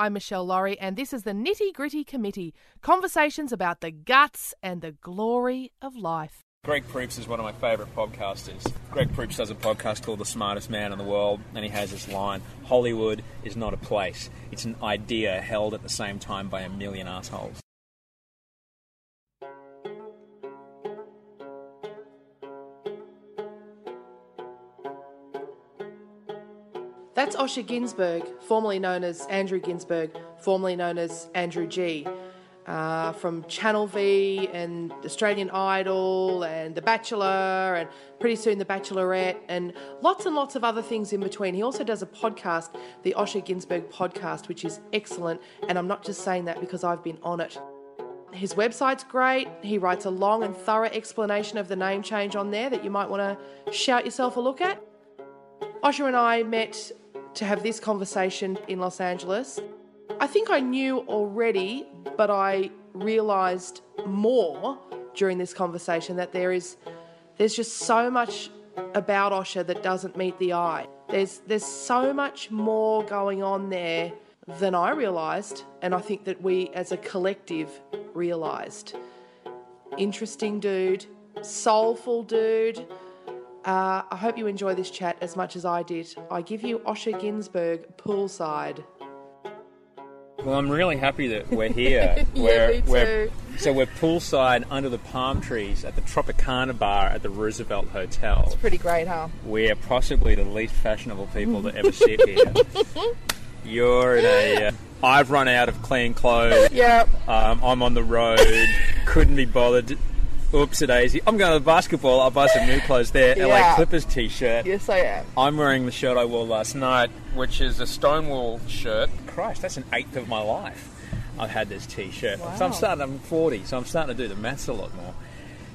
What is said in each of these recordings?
I'm Meshel Laurie, and this is the Nitty Gritty Committee conversations about the guts and the glory of life. Greg Proops is one of my favourite podcasters. Greg Proops does a podcast called The Smartest Man in the World, and he has this line Hollywood is not a place, it's an idea held at the same time by a million assholes. That's Osher Günsberg, formerly known as Andrew Günsberg, formerly known as Andrew G. Uh, from Channel V and Australian Idol and The Bachelor and pretty soon The Bachelorette and lots and lots of other things in between. He also does a podcast, the Osher Günsberg podcast, which is excellent. And I'm not just saying that because I've been on it. His website's great. He writes a long and thorough explanation of the name change on there that you might want to shout yourself a look at. Osher and I met to have this conversation in Los Angeles. I think I knew already, but I realized more during this conversation that there is there's just so much about Osher that doesn't meet the eye. There's there's so much more going on there than I realized, and I think that we as a collective realized. Interesting dude, soulful dude. Uh, I hope you enjoy this chat as much as I did. I give you Osher Günsberg poolside. Well, I'm really happy that we're here. Yeah, we're, me we're- too. so we're poolside under the palm trees at the Tropicana Bar at the Roosevelt Hotel. It's pretty great, huh? We're possibly the least fashionable people to ever sit here. You're in a. Uh, I've run out of clean clothes. Yep. Um, I'm on the road. Couldn't be bothered. Oops, a daisy. I'm going to the basketball. I'll buy some new clothes there. LA Clippers t-shirt. Yes, I am. I'm wearing the shirt I wore last night, which is a Stonewall shirt. Christ, that's an eighth of my life. I've had this t-shirt. So I'm starting. I'm 40, so I'm starting to do the maths a lot more.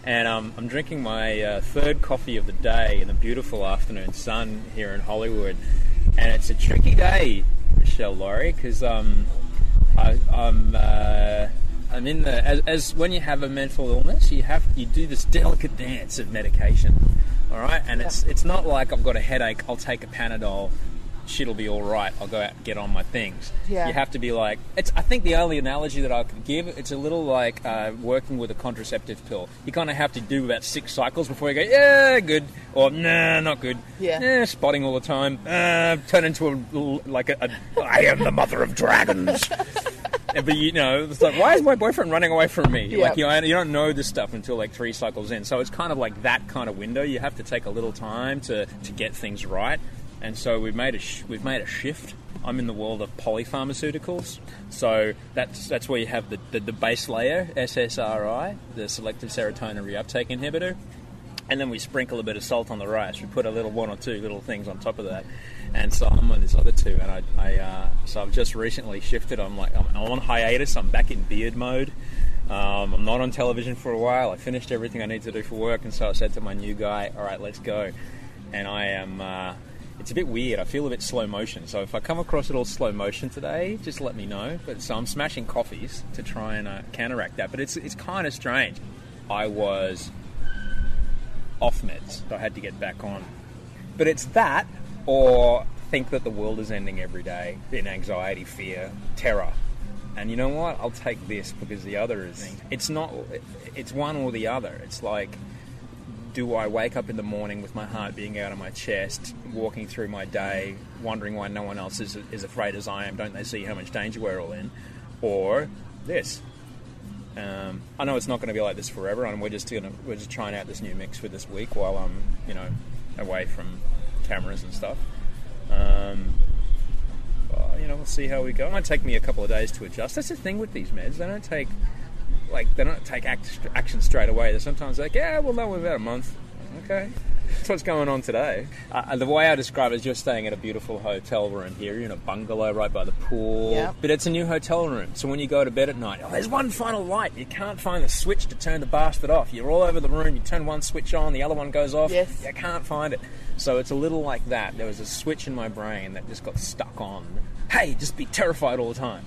And um, I'm drinking my uh, third coffee of the day in the beautiful afternoon sun here in Hollywood, and it's a tricky day, Meshel Laurie, because um, I, I'm. I'm in the as, as when you have a mental illness, you have you do this delicate dance of medication, all right. And it's it's not like I've got a headache. I'll take a Panadol. Shit'll be all right. I'll go out and get on my things. Yeah. You have to be like it's. I think the only analogy that I could give it's a little like uh, working with a contraceptive pill. You kind of have to do about six cycles before you go yeah good or nah not good. Yeah. Nah, spotting all the time. Uh, turn into a like a, a I am the mother of dragons. But you know, it's like, why is my boyfriend running away from me? Yeah. Like, you, know, you don't know this stuff until like three cycles in. So it's kind of like that kind of window. You have to take a little time to, to get things right. And so we've made a sh- we've made a shift. I'm in the world of polypharmaceuticals, so that's that's where you have the, the, the base layer SSRI, the selective serotonin reuptake inhibitor, and then we sprinkle a bit of salt on the rice. We put a little one or two little things on top of that, and so I'm on this other two. And I, I uh, so I've just recently shifted. I'm like I'm, on hiatus. I'm back in beard mode. Um, I'm not on television for a while. I finished everything I need to do for work, and so I said to my new guy, "All right, let's go." And I am. Uh, it's a bit weird. I feel a bit slow motion. So if I come across it all slow motion today, just let me know. But so I'm smashing coffees to try and uh, counteract that. But it's it's kind of strange. I was off meds, so I had to get back on. But it's that, or think that the world is ending every day in anxiety, fear, terror. And you know what? I'll take this because the other is. It's not. It's one or the other. It's like, do I wake up in the morning with my heart being out of my chest, walking through my day, wondering why no one else is as afraid as I am? Don't they see how much danger we're all in? Or this. Um, I know it's not going to be like this forever, and we're just gonna we're just trying out this new mix for this week while I'm you know away from cameras and stuff. Um, well, you know, we'll see how we go. It might take me a couple of days to adjust. That's the thing with these meds; they don't take like they don't take act, action straight away. They're sometimes like, yeah, we'll know in about a month. Okay, that's what's going on today. Uh, the way I describe it is you're staying at a beautiful hotel room here. You're in a bungalow right by the pool. Yeah. But it's a new hotel room. So when you go to bed at night, oh, there's one final light. You can't find the switch to turn the bastard off. You're all over the room. You turn one switch on, the other one goes off. Yes. You can't find it. So it's a little like that. There was a switch in my brain that just got stuck on. Hey, just be terrified all the time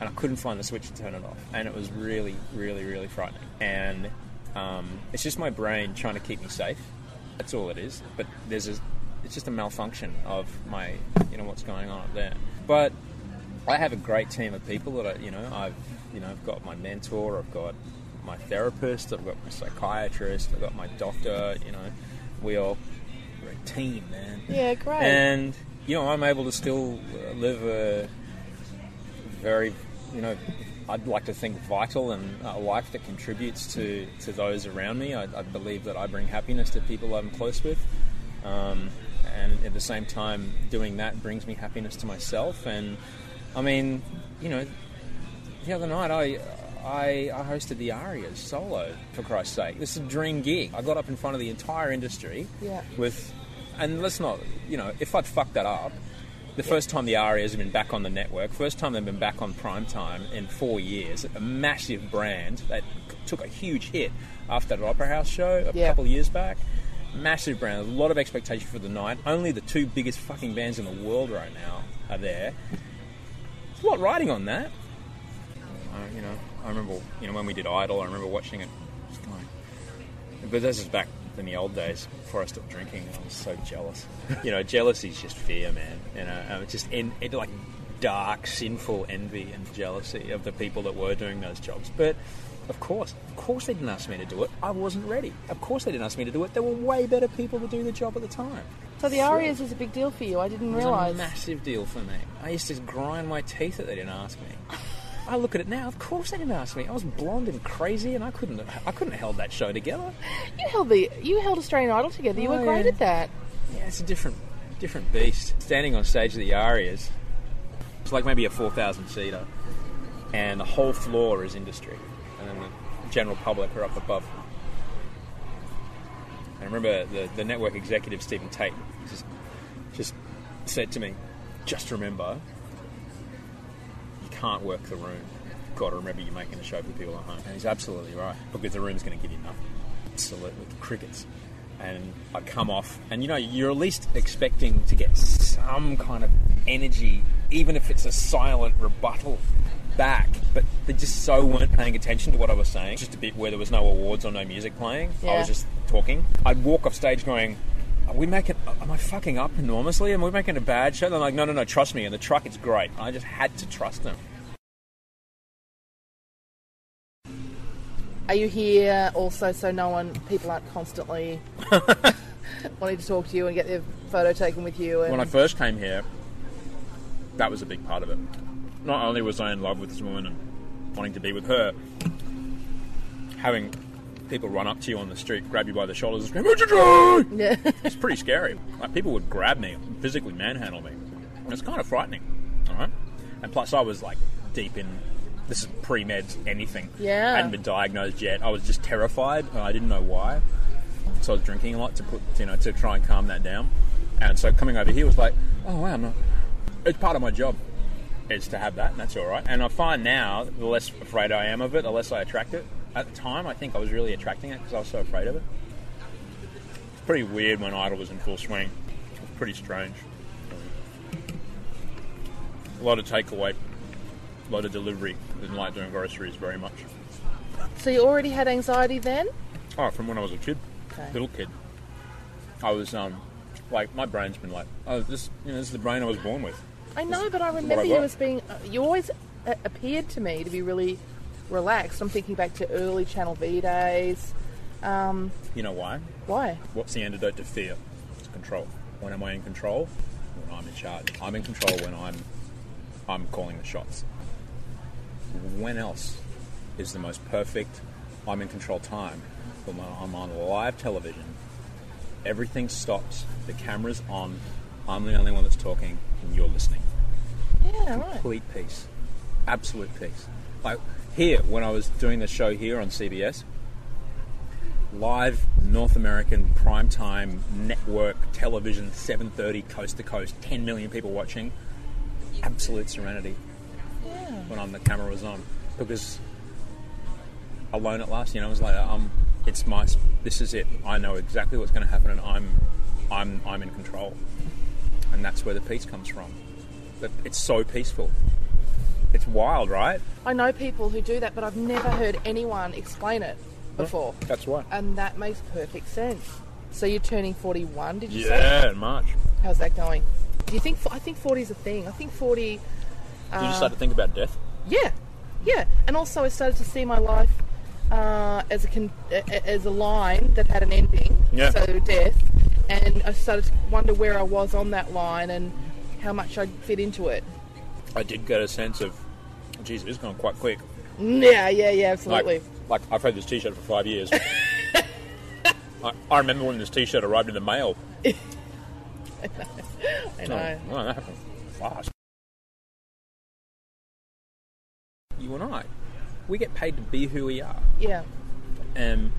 and I couldn't find the switch to turn it off, and it was really, really, really frightening. And um, it's just my brain trying to keep me safe. That's all it is. But there's a, it's just a malfunction of my, you know, what's going on up there. But I have a great team of people that I, you know, I've, you know, I've got my mentor, I've got my therapist, I've got my psychiatrist, I've got my doctor. You know, we all we're a team, man. Yeah, great. And you know, I'm able to still live a very, you know, I'd like to think vital and a life that contributes to, to those around me. I, I believe that I bring happiness to people I'm close with. Um, and at the same time, doing that brings me happiness to myself. And I mean, you know, the other night I, I, I hosted the Arias solo, for Christ's sake. This is a dream gig. I got up in front of the entire industry Yeah. with, and let's not, you know, if I'd fucked that up, the first time the Arias have been back on the network, first time they've been back on prime time in four years, a massive brand that took a huge hit after that Opera House show a Yeah. couple of years back. Massive brand, a lot of expectation for the night. Only the two biggest fucking bands in the world right now are there. There's a lot riding on that. I, you know, I remember, you know, when we did Idol, I remember watching it. But this is back in the old days before I stopped drinking. I was so jealous. you know, jealousy is just fear, man. You know, it's just en- it, like dark, sinful envy and jealousy of the people that were doing those jobs. But of course, of course, they didn't ask me to do it. I wasn't ready. Of course, they didn't ask me to do it. There were way better people to do the job at the time. so the Arias is a big deal for you. I didn't realise. It was a massive deal for me. I used to grind my teeth that they didn't ask me. I look at it now. Of course, they didn't ask me. I was blonde and crazy, and I couldn't. I couldn't have held that show together. You held the you held Australian Idol together. You Oh, were great yeah. at that. Yeah, it's a different, different beast. Standing on stage of the Arias, it's like maybe a four thousand seater, and the whole floor is industry, and then the general public are up above. I remember the, the network executive Stephen Tate just just said to me, "Just remember, can't work the room. You've got to remember you're making a show for people at home." And he's absolutely right because the room's going to give you nothing. Absolutely, crickets. And I come off, and you know, you're at least expecting to get some kind of energy, even if it's a silent rebuttal back. But they just so weren't paying attention to what I was saying. Just a bit where there was no awards or no music playing. I was just talking. I'd walk off stage going, are we making? Am I fucking up enormously? Am we making a bad show? They're like, no, no, no. Trust me. And the truck, it's great. I just had to trust them. Are you here also so no one people aren't constantly wanting to talk to you and get their photo taken with you? And When I first came here, that was a big part of it. Not only was I in love with this woman and wanting to be with her, having people run up to you on the street, grab you by the shoulders, and scream, "What'd you do?" yeah. It's pretty scary. Like people would grab me, physically manhandle me. And it's kind of frightening. All right. And plus, I was like deep in. This is pre-meds, anything. Yeah. I hadn't been diagnosed yet. I was just terrified, and I didn't know why. So I was drinking a lot to put, you know, to try and calm that down. And so coming over here was like, oh wow, no, it's part of my job is to have that, and that's all right. And I find now, the less afraid I am of it, the less I attract it. At the time, I think I was really attracting it because I was so afraid of it. It's pretty weird when Idol was in full swing. It was pretty strange. A lot of takeaway, a lot of delivery. Didn't like doing groceries very much. So you already had anxiety then? Oh, from when I was a kid, Okay. little kid. I was um, like my brain's been like, oh, this, you know, this is the brain I was born with. I know, but I remember I you as being. Uh, you always uh, appeared to me to be really relaxed. I'm thinking back to early Channel V days. Um, You know why? why? What's the antidote to fear? It's control. When am I in control? When I'm in charge. I'm in control when I'm I'm calling the shots. When else is the most perfect I'm in control time? When I'm on live television, everything stops, the camera's on, I'm the only one that's talking, and you're listening. Yeah, right. Complete peace. Absolute peace. Like here, when I was doing the show here on CBS, live North American primetime network television, 7:30 coast to coast, 10 million people watching. Absolute serenity when I'm the camera was on because alone at last, you know, I was like, um, it's my, this is it. I know exactly what's going to happen, and I'm, I'm, I'm in control, and that's where the peace comes from. But it's so peaceful. It's wild, right? I know people who do that, but I've never heard anyone explain it before. That's why. And that makes perfect sense. So you're turning 41, did you say? Yeah, in March. How's that going? Do you think? I think 40 is a thing. I think 40. Did you start to think about death? Yeah, yeah. And also, I started to see my life uh, as a con- as a line that had an ending. Yeah. So death, and I started to wonder where I was on that line and how much I'd fit into it. I did get a sense of, geez, it's gone quite quick. Yeah, yeah, yeah, absolutely. like I've had this T-shirt for five years. I, I remember when this T-shirt arrived in the mail. I know. Oh, wow, that happened fast. You and I, we get paid to be who we are, Yeah, and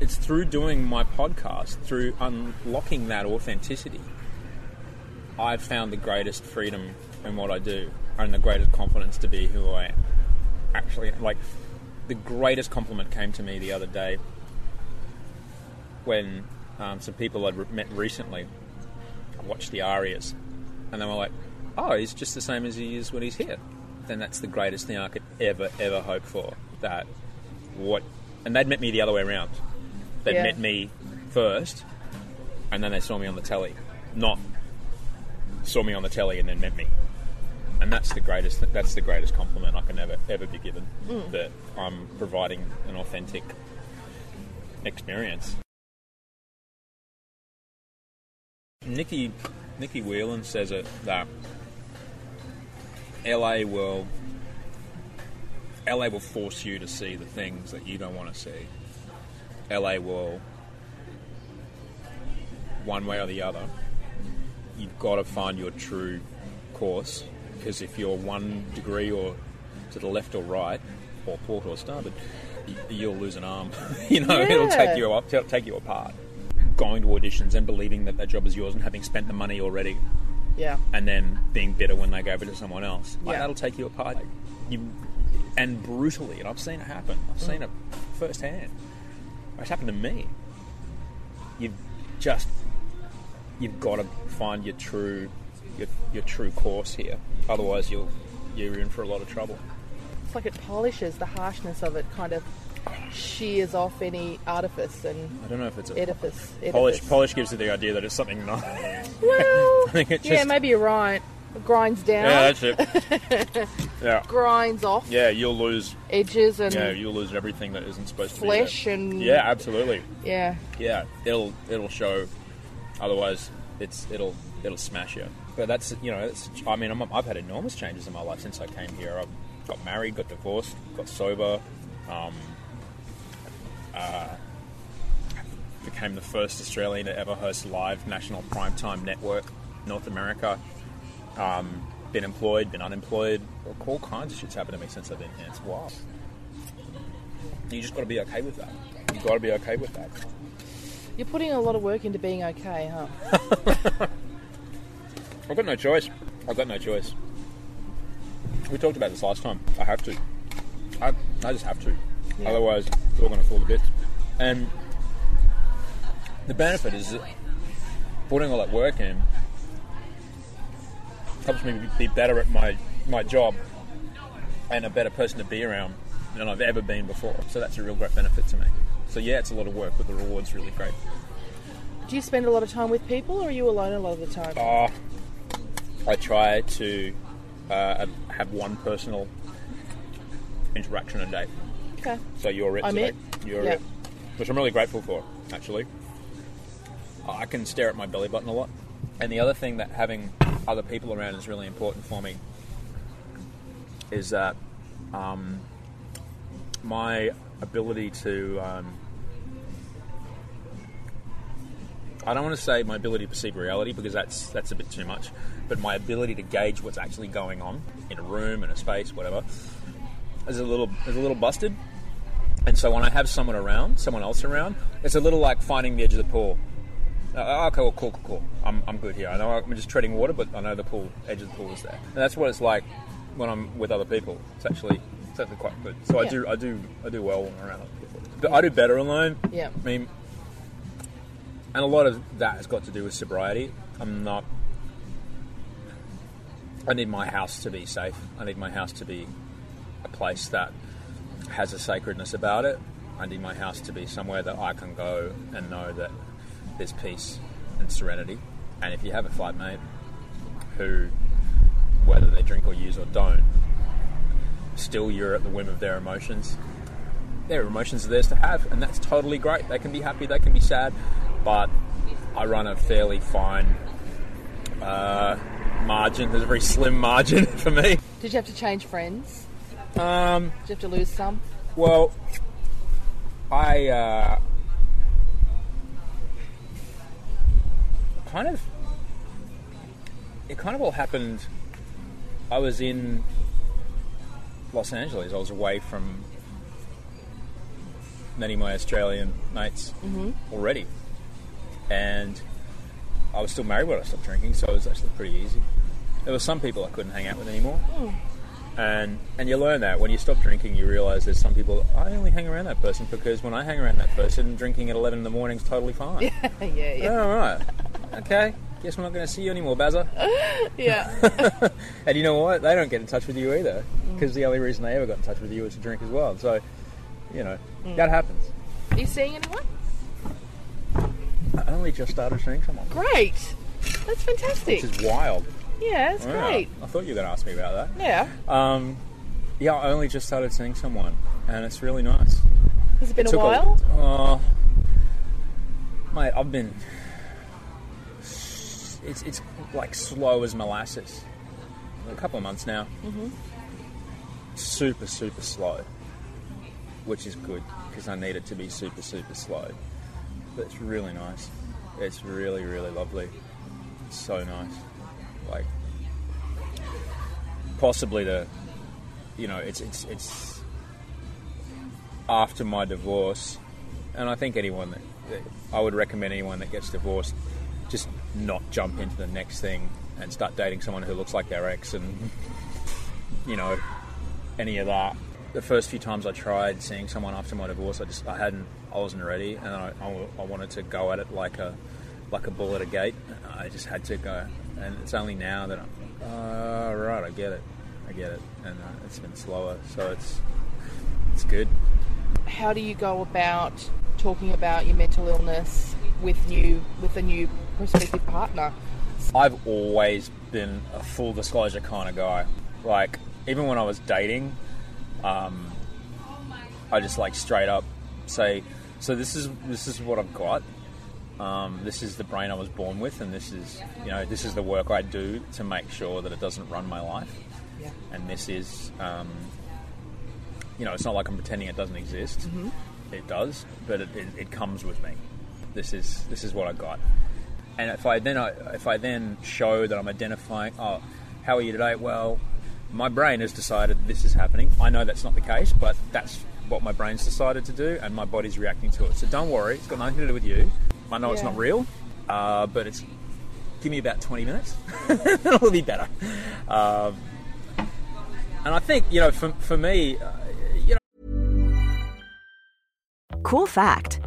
it's through doing my podcast, through unlocking that authenticity, I've found the greatest freedom in what I do, and the greatest confidence to be who I am. actually. Like, the greatest compliment came to me the other day when um, some people I'd re- met recently watched the Arias, and they were like, "Oh, he's just the same as he is when he's here." Then that's the greatest thing I could ever, ever hope for. That what, and they'd met me the other way around. They'd Yeah. met me first, and then they saw me on the telly, not saw me on the telly and then met me. And that's the greatest. That's the greatest compliment I can ever ever be given. Mm. That I'm providing an authentic experience. Nicky Nicky Whelan says it that LA will LA will force you to see the things that you don't want to see. LA will one way or the other. You've got to find your true course because if you're one degree or to the left or right or port or starboard, you'll lose an arm. you know, it'll take you up, it'll take you apart. Going to auditions and believing that that job is yours and having spent the money already, yeah, and then being bitter when they go over to someone else, like Yeah. that'll take you apart. Like, you and brutally, and I've seen it happen. I've seen it firsthand. It's happened to me. You've just you've got to find your true your, your true course here. Otherwise, you'll you're in for a lot of trouble. it's like it polishes the harshness of it, kind of shears off any artifice and I don't know if it's a edifice. polish. edifice. Polish gives you the idea that it's something not. Well, think it yeah, maybe you're right. It grinds down, yeah, that's it. yeah, grinds off yeah. You'll lose. edges and Yeah, you'll lose everything that isn't supposed flesh to be and. Yeah, absolutely. yeah. Yeah, it'll it'll show. Otherwise, it's it'll it'll smash you. But that's you know, it's, I mean, I'm, I've had enormous changes in my life since I came here. I've got married, got divorced, got sober. Um, uh, became the first Australian to ever host live national primetime network North America. Um, been employed, been unemployed. All kinds of shit's happened to me since I've been here. It's wild. You just got to be okay with that. You got to be okay with that. You're putting a lot of work into being okay, huh? I've got no choice. I've got no choice. We talked about this last time. I have to. I, I just have to. Yeah. Otherwise, it's all going to fall to bits. And the benefit is that putting all that work in helps me be better at my, my job and a better person to be around than I've ever been before. So that's a real great benefit to me. So yeah, it's a lot of work, but the reward's really great. Do you spend a lot of time with people, or are you alone a lot of the time? Oh, I try to uh, have one personal interaction a day. Okay. So you're it I'm today. it. You're Yeah. it. Which I'm really grateful for, actually. I can stare at my belly button a lot. And the other thing that having other people around is really important for me is that um, my ability to. Um, I don't want to say my ability to perceive reality because that's that's a bit too much, but my ability to gauge what's actually going on in a room, in a space, whatever, is a little is a little busted. And so when I have someone around, someone else around, it's a little like finding the edge of the pool. Uh, okay, well, cool, cool, cool. I'm, I'm good here. I know I'm just treading water, but I know the pool edge of the pool is there. And that's what it's like when I'm with other people. It's actually it's actually quite good. So I do I do I do well around other people. But I do better alone. Yeah. I mean, and a lot of that has got to do with sobriety. I'm not. I need my house to be safe. I need my house to be a place that has a sacredness about it. I need my house to be somewhere that I can go and know that there's peace and serenity. And if you have a flatmate who, whether they drink or use or don't, still you're at the whim of their emotions. Their emotions are theirs to have, and that's totally great. They can be happy, they can be sad, but I run a fairly fine uh, margin. There's a very slim margin for me. Did you have to change friends? Um, Did you have to lose some? Well, I uh, kind of it kind of all happened. I was in Los Angeles. I was away from many of my Australian mates mm-hmm. already, and I was still married when I stopped drinking, so it was actually pretty easy. There were some people I couldn't hang out with anymore hmm. and and you learn that when you stop drinking, you realise there's some people I only hang around that person because when I hang around that person, drinking at eleven in the morning is totally fine. yeah, yeah, yeah, All right, okay. Guess we're not going to see you anymore, Bazza. yeah. And you know what? They don't get in touch with you either because the only reason they ever got in touch with you was to drink as well. So, you know, that happens. Are you seeing anyone? I only just started seeing someone, Great. That's fantastic. which is wild. yeah, that's Yeah. great. I thought you were going to ask me about that. Yeah. Um, yeah, I only just started seeing someone, and it's really nice. Has it been a took while? uh, mate, I've been. It's it's like slow as molasses. A couple of months now. Mm-hmm. Super super slow, which is good because I need it to be super super slow. But it's really nice. It's really really lovely. It's so nice. Like possibly the, you know, it's it's it's after my divorce, and I think anyone that, that I would recommend anyone that gets divorced just not jump into the next thing and start dating someone who looks like their ex and you know any of that. The first few times I tried seeing someone after my divorce, I just I hadn't I wasn't ready, and I, I, I wanted to go at it like a like a bull at a gate. I just had to go, and it's only now that I'm uh, right. I get it, I get it, and uh, it's been slower, so it's it's good. How do you go about talking about your mental illness with new with a new prospective partner? I've always been a full disclosure kind of guy. Like, even when I was dating, um, I just like straight up say, "So this is this is what I've got. Um, this is the brain I was born with, and this is you know this is the work I do to make sure that it doesn't run my life. Yeah. And this is, um, you know, it's not like I'm pretending it doesn't exist. It does, but it, it, it comes with me. This is this is what I got. And if I then if I then show that I'm identifying, oh, how are you today? Well, my brain has decided this is happening. I know that's not the case, but that's what my brain's decided to do, and my body's reacting to it. So don't worry, it's got nothing to do with you. I know it's not real, uh, but it's give me about 20 minutes, it'll be better. Um, and I think you know, for for me, uh, you know. Cool fact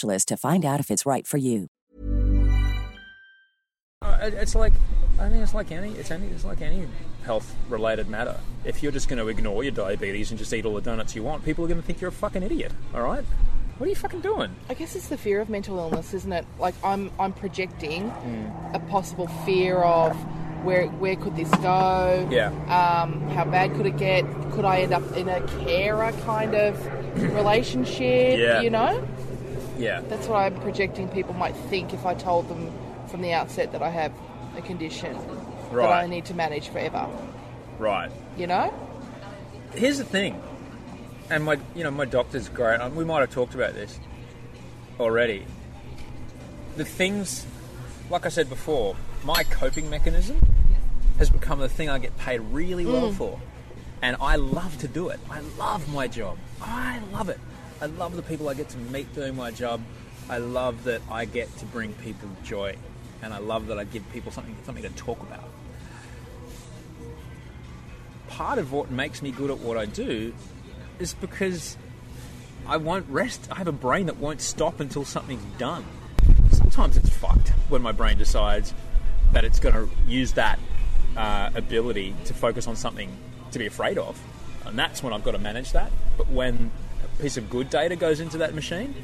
to find out if it's right for you. Uh, it- It's like I think it's like any it's any it's like any health related matter. If you're just going to ignore your diabetes and just eat all the donuts you want, people are going to think you're a fucking idiot. All right, what are you fucking doing? I guess it's the fear of mental illness, isn't it? Like I'm, I'm projecting Hmm. a possible fear of where, where could this go? Yeah. Um, how bad could it get? Could I end up in a carer kind of relationship? Yeah. You know, Yeah, that's what I'm projecting. People might think if I told them from the outset that I have a condition that I need to manage forever. right. You know? Here's the thing, and my you know my doctor's great. Um, we might have talked about this already. The things, like I said before, my coping mechanism has become the thing I get paid really well mm. for, and I love to do it. I love my job. I love it. I love the people I get to meet doing my job. I love that I get to bring people joy, and I love that I give people something something to talk about part of what makes me good at what I do is because I won't rest. I have a brain that won't stop until something's done. Sometimes it's fucked when my brain decides that it's going to use that uh, ability to focus on something to be afraid of. And that's when I've got to manage that. But when piece of good data goes into that machine,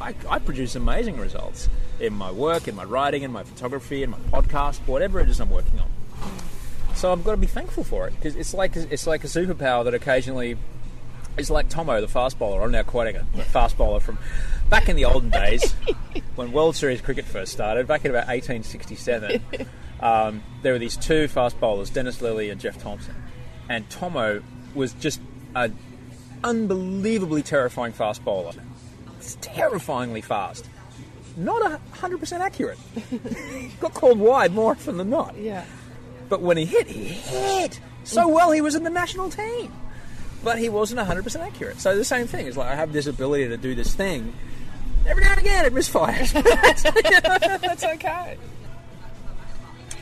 I, I produce amazing results in my work, in my writing, in my photography, in my podcast, whatever it is I'm working on. So I've got to be thankful for it because it's like it's like a superpower that occasionally is like Thommo, the fast bowler. I'm now quoting the fast bowler from back in the olden days when World Series cricket first started, back in about 1867. Um, there were these two fast bowlers, Dennis Lillee and Jeff Thomson, and Thommo was just an unbelievably terrifying fast bowler. It's terrifyingly fast. Not a hundred percent accurate. Got called wide more often than not. Yeah. But when he hit, he hit so well. He was in the national team, but he wasn't 100% accurate. So the same thing is like I have this ability to do this thing. Every now and again, it misfires. That's okay.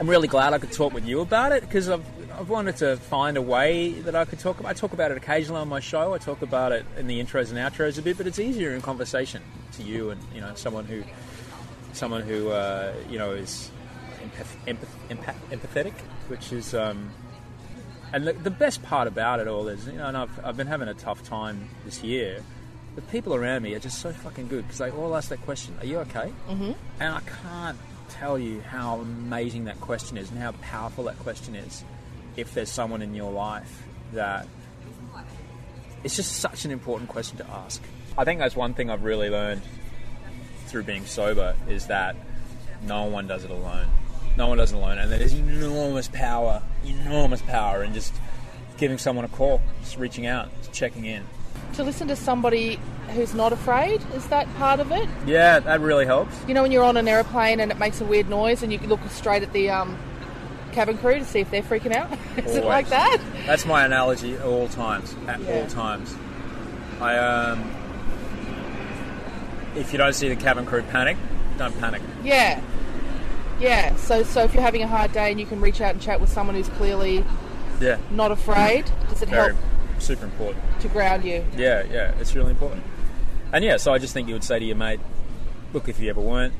I'm really glad I could talk with you about it because I've, I've wanted to find a way that I could talk about. I talk about it occasionally on my show. I talk about it in the intros and outros a bit, but it's easier in conversation to you and you know someone who someone who uh, you know is empath- empath- empath- empathetic, which is um, and the, the best part about it all is you know, and I've, I've been having a tough time this year. The people around me are just so fucking good because they all ask that question, "Are you okay?" Mm-hmm. And I can't tell you how amazing that question is and how powerful that question is. If there's someone in your life that it's just such an important question to ask. I think that's one thing I've really learned through being sober is that no one does it alone. No one does it alone, and there's enormous power, enormous power in just giving someone a call, just reaching out, just checking in. To listen to somebody who's not afraid, is that part of it? Yeah, that really helps. You know, when you're on an aeroplane and it makes a weird noise and you look straight at the um, cabin crew to see if they're freaking out? is it like that? That's my analogy at all times. At Yeah. all times, I um, if you don't see the cabin crew panic, don't panic. Yeah. Yeah. So, so if you're having a hard day and you can reach out and chat with someone who's clearly Yeah, not afraid, does it very help super important. to ground you? Yeah, yeah, it's really important. And yeah, so I just think you would say to your mate, look, if you ever weren't,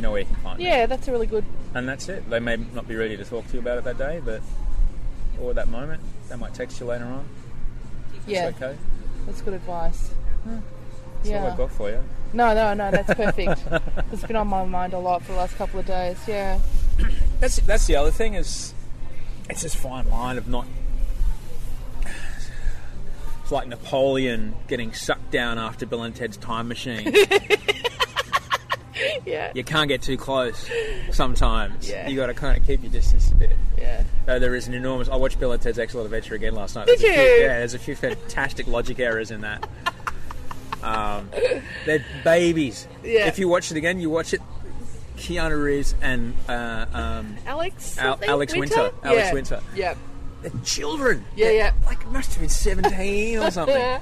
you know where you can find. Yeah, that's a really good. And that's it. They may not be ready to talk to you about it that day, but or that moment, they might text you later on. Yeah, It's okay. that's good advice. That's yeah. all I got for you. No, no, no, that's perfect. it's been on my mind a lot for the last couple of days. Yeah. That's that's the other thing is, it's this fine line of not. It's like Napoleon getting sucked down after Bill and Ted's time machine. Yeah. you can't get too close. Sometimes Yeah. you got to kind of keep your distance a bit. Yeah. Though there is an enormous. I watched Bill and Ted's Excellent Adventure again last night. Did There's a few- you? yeah, there's a few fantastic logic errors in that. Um, they're babies. Yeah. If you watch it again, you watch it. Keanu Reeves and uh, um, Alex. Al- Alex Winter. Alex Yeah. Winter. Yeah. They're children. Yeah, They're, yeah. Like must have been seventeen or something.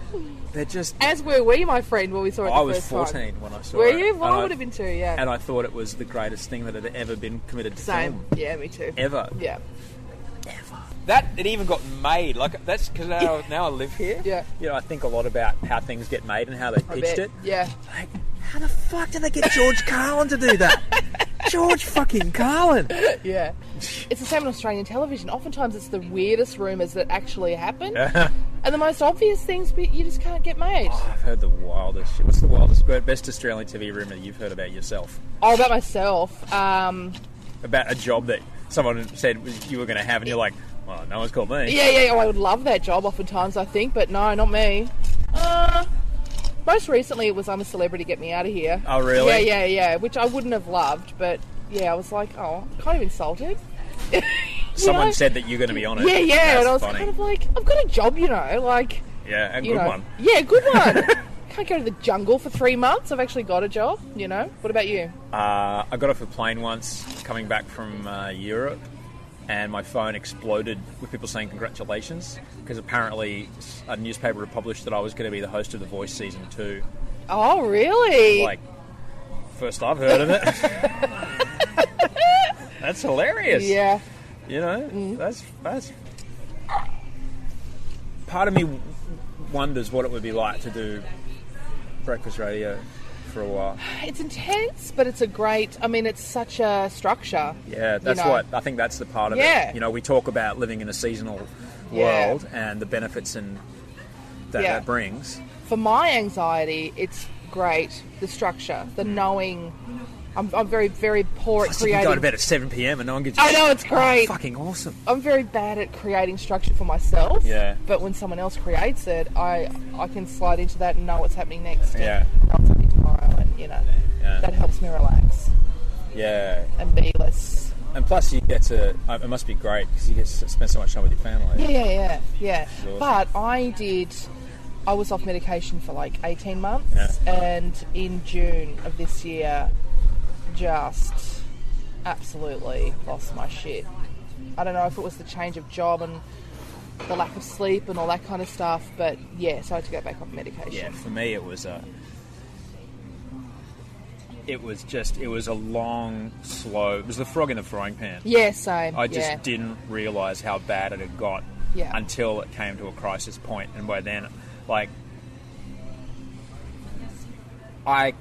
They're just. As were we, my friend, when we saw it the I was first fourteen time. when I saw Were it. Were you? Well, I would have been too. Yeah. And I thought it was the greatest thing that had ever been committed to Same. film. Yeah, me too. Ever. Yeah. That it even got made. Like that's because now, now I live here. Yeah. You know, I think a lot about how things get made and how they I pitched it. Yeah. Like, how the fuck did they get George Carlin to do that? George fucking Carlin. Yeah. It's the same on Australian television. Oftentimes it's the weirdest rumours that actually happen. Oh, and the most obvious things but you just can't get made. I've heard the wildest shit. What's the wildest, best Australian TV rumor you've heard about yourself? Oh, about myself. Um, About a job that someone said you were going to have, and you're like, well, no one's called me. yeah, yeah, oh, I would love that job oftentimes, I think, but no, not me. Uh, most recently it was I'm a Celebrity, Get Me Out of Here. Oh, really? Yeah, yeah, yeah, which I wouldn't have loved, but yeah, I was like, oh, kind of insulted. Someone know? said that you're going to be on it. Yeah, yeah, That's and I was funny. kind of like, I've got a job, you know, like, yeah, and good know, one. yeah, good one. Can't go to the jungle for three months. I've actually got a job, you know. What about you? Uh, I got off a plane once coming back from uh, Europe, and my phone exploded with people saying congratulations because apparently a newspaper had published that I was going to be the host of The Voice season two. Oh, really? Like, first I've heard of it. that's hilarious. yeah, You know, Mm. that's that's. Part of me wonders what it would be like to do breakfast radio for a while. it's intense, but it's a great. I mean, it's such a structure. Yeah, that's know. what I think. That's the part of it. Yeah. it. You know, we talk about living in a seasonal Yeah. world and the benefits and that Yeah. that brings. For my anxiety, it's great. The structure, the hmm. knowing. I'm, I'm very, very poor at Plus, you go to bed at seven p.m. and no one gets. You I know it's Oh, great. fucking awesome. I'm very bad at creating structure for myself. Yeah. But when someone else creates it, I I can slide into that and know what's happening next. Yeah. know what's happening tomorrow, and you know Yeah. that helps me relax Yeah, and be less. and plus you get to. It must be great because you get to spend so much time with your family. Yeah, yeah, yeah, yeah. awesome. But I did. I was off medication for like 18 months, Yeah. and in June of this year, just absolutely lost my shit. I don't know if it was the change of job and the lack of sleep and all that kind of stuff, but yeah, so I had to go back off medication. Yeah, for me it was a. It was just. It was a long, slow. It was the frog in the frying pan. Yeah, same. I just yeah. didn't realise how bad it had got Yeah. until it came to a crisis point, and by then, like, I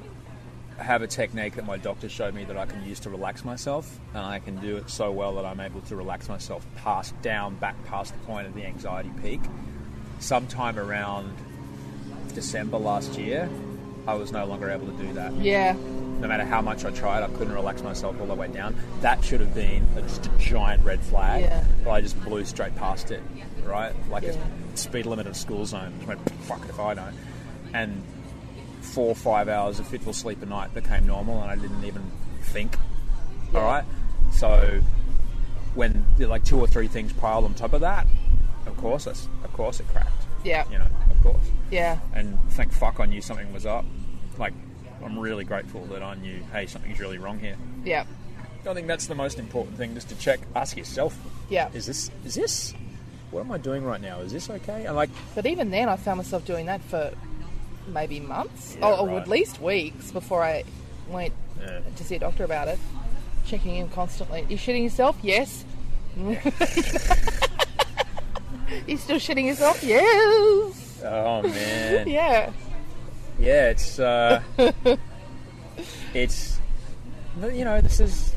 have a technique that my doctor showed me that I can use to relax myself, and I can do it so well that I'm able to relax myself past down back past the point of the anxiety peak. Sometime around December last year, I was no longer able to do that Yeah, no matter how much I tried, I couldn't relax myself all the way down. That should have been a, just a giant red flag, Yeah. but I just blew straight past it, right? Like Yeah. a speed limit of school zone. Just went, fuck it if I know. And four or five hours of fitful sleep a night became normal, and I didn't even think. All right, so when like two or three things piled on top of that, of course, of course, it cracked. yeah, You know, of course yeah, and thank fuck I knew something was up. Like, I'm really grateful that I knew, hey, something's really wrong here. yeah, I think that's the most important thing, just to check, ask yourself, yeah. is this, is this, what am I doing right now? Is this okay? And like, But even then, I found myself doing that for maybe months, Yeah, oh, oh, or, or right. at least weeks before I went Yeah. to see a doctor about it. Checking in constantly. You shitting yourself? Yes. you still shitting yourself? Yes. oh man, Yeah. Yeah, it's, uh, it's, you know, this is,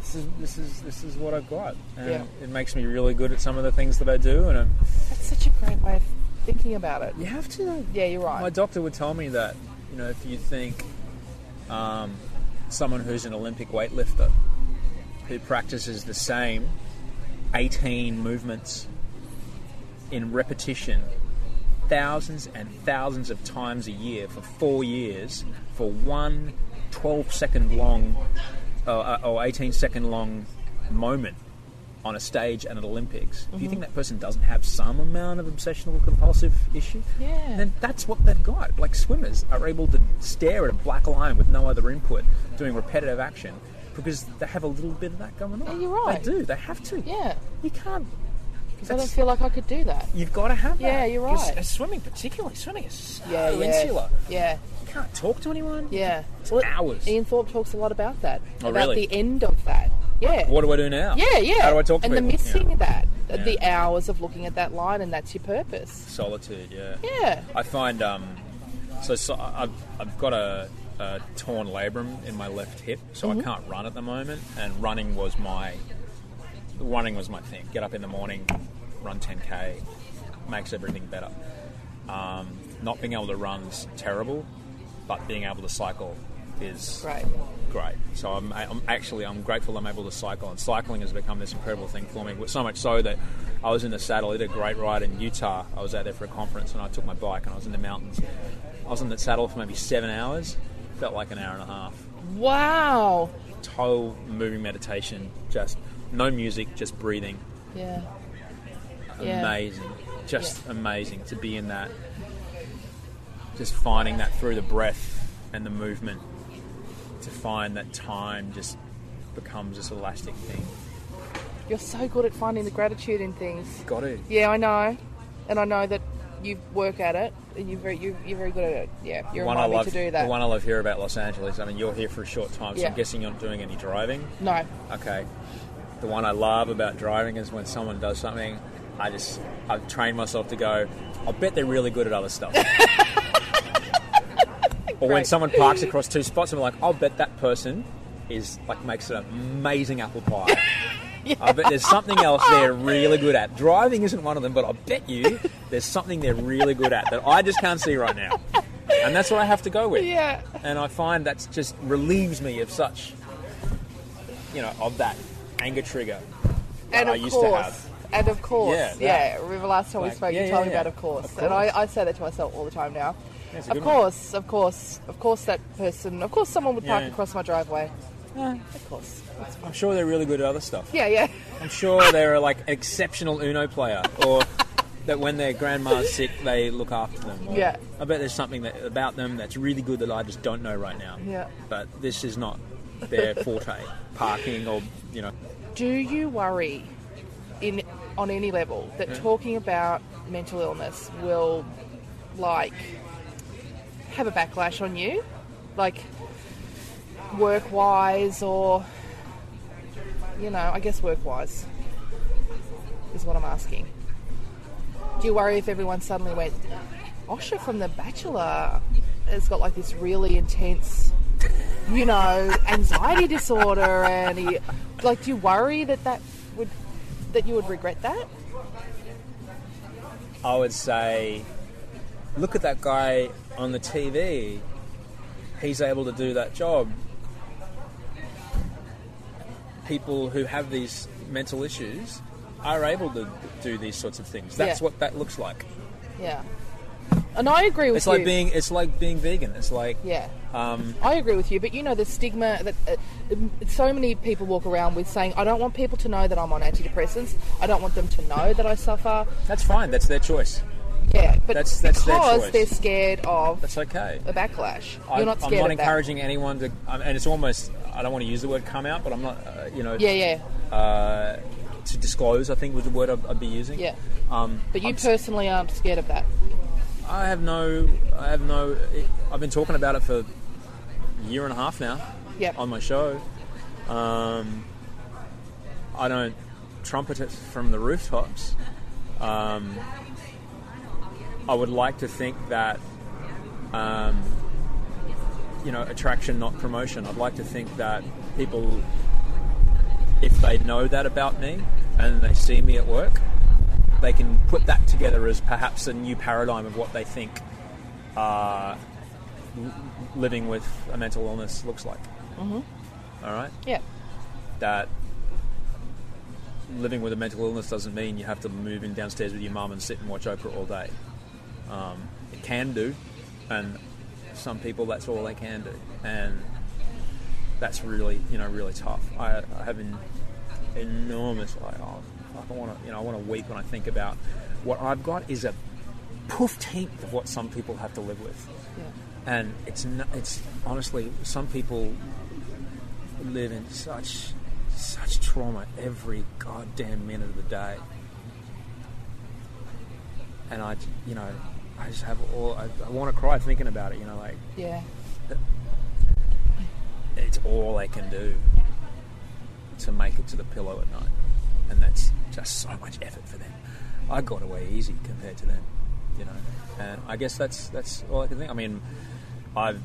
this is, this is, this is what I've got, and Yeah. it makes me really good at some of the things that I do, and I'm, That's such a great way of thinking about it. You have to. Yeah, you're right. My doctor would tell me that, you know, if you think um, someone who's an Olympic weightlifter who practices the same 18 movements in repetition thousands and thousands of times a year for four years for one 12 second long uh, or 18 second long moment on a stage at an Olympics, if you think that person doesn't have some amount of obsessional compulsive issue, Yeah. then that's what they've got. Like swimmers are able to stare at a black line with no other input, doing repetitive action, because they have a little bit of that going on. Yeah, you're right. They do. They have to. Yeah, You can't. Because I don't feel like I could do that. You've got to have that. Yeah, you're right. Swimming, particularly, swimming is so Yeah, yeah, insular. yeah, You can't talk to anyone. yeah. It's hours. Ian Thorpe talks a lot about that. Oh, about really? the end of that. Yeah. What do I do now? Yeah, yeah. How do I talk to and people? the missing Yeah. that, Yeah. the hours of looking at that line, and that's your purpose. Solitude. Yeah. Yeah. I find um, so, so I've, I've got a, a torn labrum in my left hip, so Mm-hmm. I can't run at the moment. And running was my running was my thing. Get up in the morning, run 10k, makes everything better. Um, not being able to run's terrible, but being able to cycle is Right. great. So I'm, I'm actually I'm grateful I'm able to cycle, and cycling has become this incredible thing for me. So much so that I was in the saddle. I did a great ride in Utah. I was out there for a conference, and I took my bike, and I was in the mountains. I was in the saddle for maybe seven hours. Felt like an hour and a half. Wow. Total moving meditation. Just no music, just breathing. Yeah. Yeah. Amazing. Just amazing to be in that. Just finding that through the breath and the movement. To find that time just becomes this elastic thing. You're so good at finding the gratitude in things. Got to. Yeah, I know, and I know that you work at it, and you're very you, you're very good at it. Yeah, you The one I love, to do that. the one I love here about Los Angeles. I mean, you're here for a short time, so Yeah. I'm guessing you're not doing any driving. no, Okay. The one I love about driving is when someone does something, I just I've trained myself to go. I'll bet they're really good at other stuff. or when someone parks across two spots, I'm like, I'll bet that person is like makes an amazing apple pie. I bet there's something else they're really good at. Driving isn't one of them, but I bet you there's something they're really good at that I just can't see right now. And that's what I have to go with. yeah, And I find that just relieves me of such, you know, of that anger trigger and I of used course, to have. and of course, Yeah, yeah. Remember last time we spoke, yeah, you told me about of course, Of and. I, I say that to myself all the time now. Of good one. course, of course, of course, that person, of course, someone would park across my driveway. Of course, I'm sure they're really good at other stuff. yeah, yeah. I'm sure they're like exceptional Uno player, or that when their grandma's sick, they look after them. Or Yeah. I bet there's something that, about them that's really good that I just don't know right now. Yeah. But this is not their forte, parking or you know. Do you worry, in on any level, that hmm? talking about mental illness will, like, have a backlash on you, like, work-wise or, you know, I guess work-wise is what I'm asking. Do you worry if everyone suddenly went, Osher from The Bachelor has got like this really intense you know, anxiety disorder, and he, like, do you worry that that would that you would regret that? I would say, look at that guy on the TV. He's able to do that job. People who have these mental issues are able to do these sorts of things. That's Yeah. what that looks like. Yeah, and I agree with It's you. like being it's like being vegan. It's like yeah. Um, I agree with you, but you know the stigma that uh, so many people walk around with saying, "I don't want people to know that I'm on antidepressants. I don't want them to know that I suffer." that's fine. That's their choice. Yeah, but That's- that's their because choice. they're scared of That's okay. a backlash. You're I'm, not I'm not of that. encouraging anyone to, um, and it's almost I don't want to use the word come out, but I'm not, uh, you know, Yeah, yeah, uh, to disclose. I think was the word I'd, I'd be using. yeah. Um, But you I'm personally aren't scared of that. I have no, I have no. I've been talking about it for year and a half now Yeah. on my show. Um, I don't trumpet it from the rooftops. Um, I would like to think that, um, you know, attraction, not promotion. I'd like to think that people, if they know that about me and they see me at work, they can put that together as perhaps a new paradigm of what they think uh, living with a mental illness looks like. Mm-hmm. All right, Yeah. that living with a mental illness doesn't mean you have to move in downstairs with your mum and sit and watch Oprah all day. Um, it can do, and some people that's all they can do, and that's really you know really tough. I, I have an enormous like oh, fuck, I want to you know I want to weep when I think about what I've got is a pooftenth of what some people have to live with, Yeah. And it's no, it's honestly some people live in such such trauma every goddamn minute of the day, and I you know I just have all I, I want to cry thinking about it. You know like Yeah. it's all they can do to make it to the pillow at night, and that's just so much effort for them. I got away easy compared to them, you know, and I guess that's that's all I can think. I mean, I've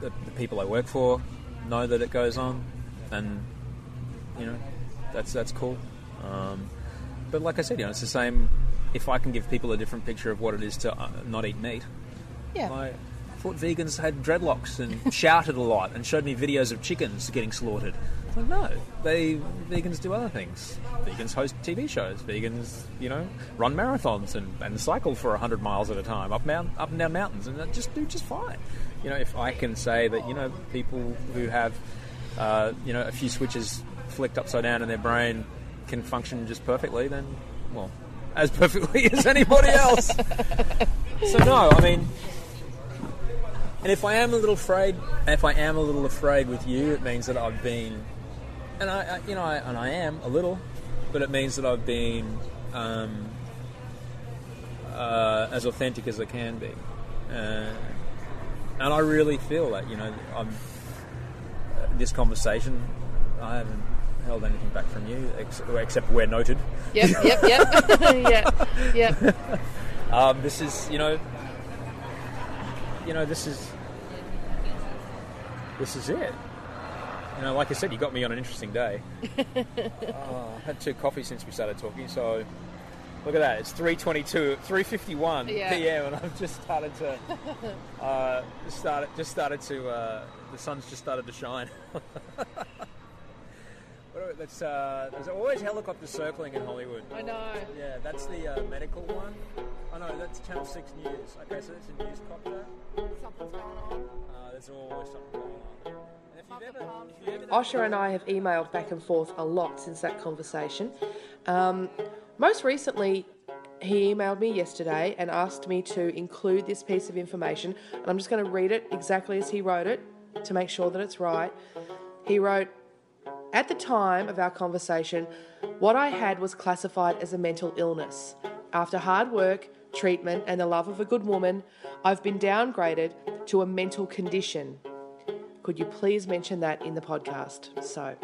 the, the people I work for know that it goes on, and you know, that's that's cool. Um, but like I said, you know, it's the same. If I can give people a different picture of what it is to uh, not eat meat, Yeah. I thought vegans had dreadlocks and shouted a lot and showed me videos of chickens getting slaughtered. It's like, no, they vegans do other things. Vegans host TV shows. Vegans, you know, run marathons and, and cycle for hundred miles at a time up mount, up and down mountains, and just do just fine. You know, if I can say that, you know, people who have, uh, you know, a few switches flicked upside down in their brain can function just perfectly, then, well, as perfectly as anybody else. so no, I mean, and if I am a little afraid, if I am a little afraid with you, it means that I've been, and I, I you know, I, and I am a little, but it means that I've been um, uh, as authentic as I can be, uh, and I really feel that you know, I'm uh, this conversation, I haven't held anything back from you ex- except we're noted. Yep, yep, yep. yeah, yep. Um, this is, you know, you know, this is, this is it. You know, like I said, you got me on an interesting day. oh, I had two coffees since we started talking, so look at that. It's three twenty-two, three fifty-one Yeah. p.m., and I've just started to, uh, just started, just started to, uh, the sun's just started to shine. What do we- That's, uh, there's always helicopters circling in Hollywood. I know. Yeah, that's the uh, medical one. Oh no, that's Channel 6 News. Okay, so that's a news copter. Something's going on. Uh, there's always something going on. And ever, ever Osher and I have emailed back and forth a lot since that conversation. Um, most recently, he emailed me yesterday and asked me to include this piece of information, and I'm just going to read it exactly as he wrote it to make sure that it's right. He wrote, At the time of our conversation, what I had was classified as a mental illness. After hard work, treatment, and the love of a good woman, I've been downgraded to a mental condition. Could you please mention that in the podcast? So,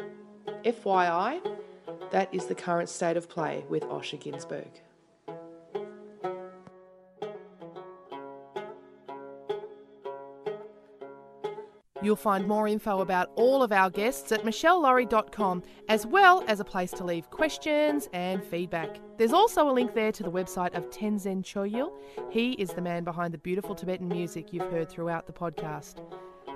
FYI, that is the current state of play with Osher Günsberg. You'll find more info about all of our guests at meshellaurie.com, as well as a place to leave questions and feedback. There's also a link there to the website of Tenzin Choegyal. He is the man behind the beautiful Tibetan music you've heard throughout the podcast.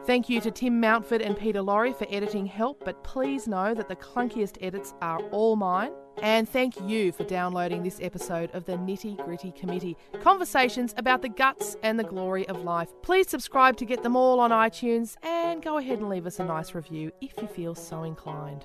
Thank you to Tim Mountford and Peter Laurie for editing help, but please know that the clunkiest edits are all mine. And thank you for downloading this episode of the Nitty Gritty Committee conversations about the guts and the glory of life. Please subscribe to get them all on iTunes and go ahead and leave us a nice review if you feel so inclined.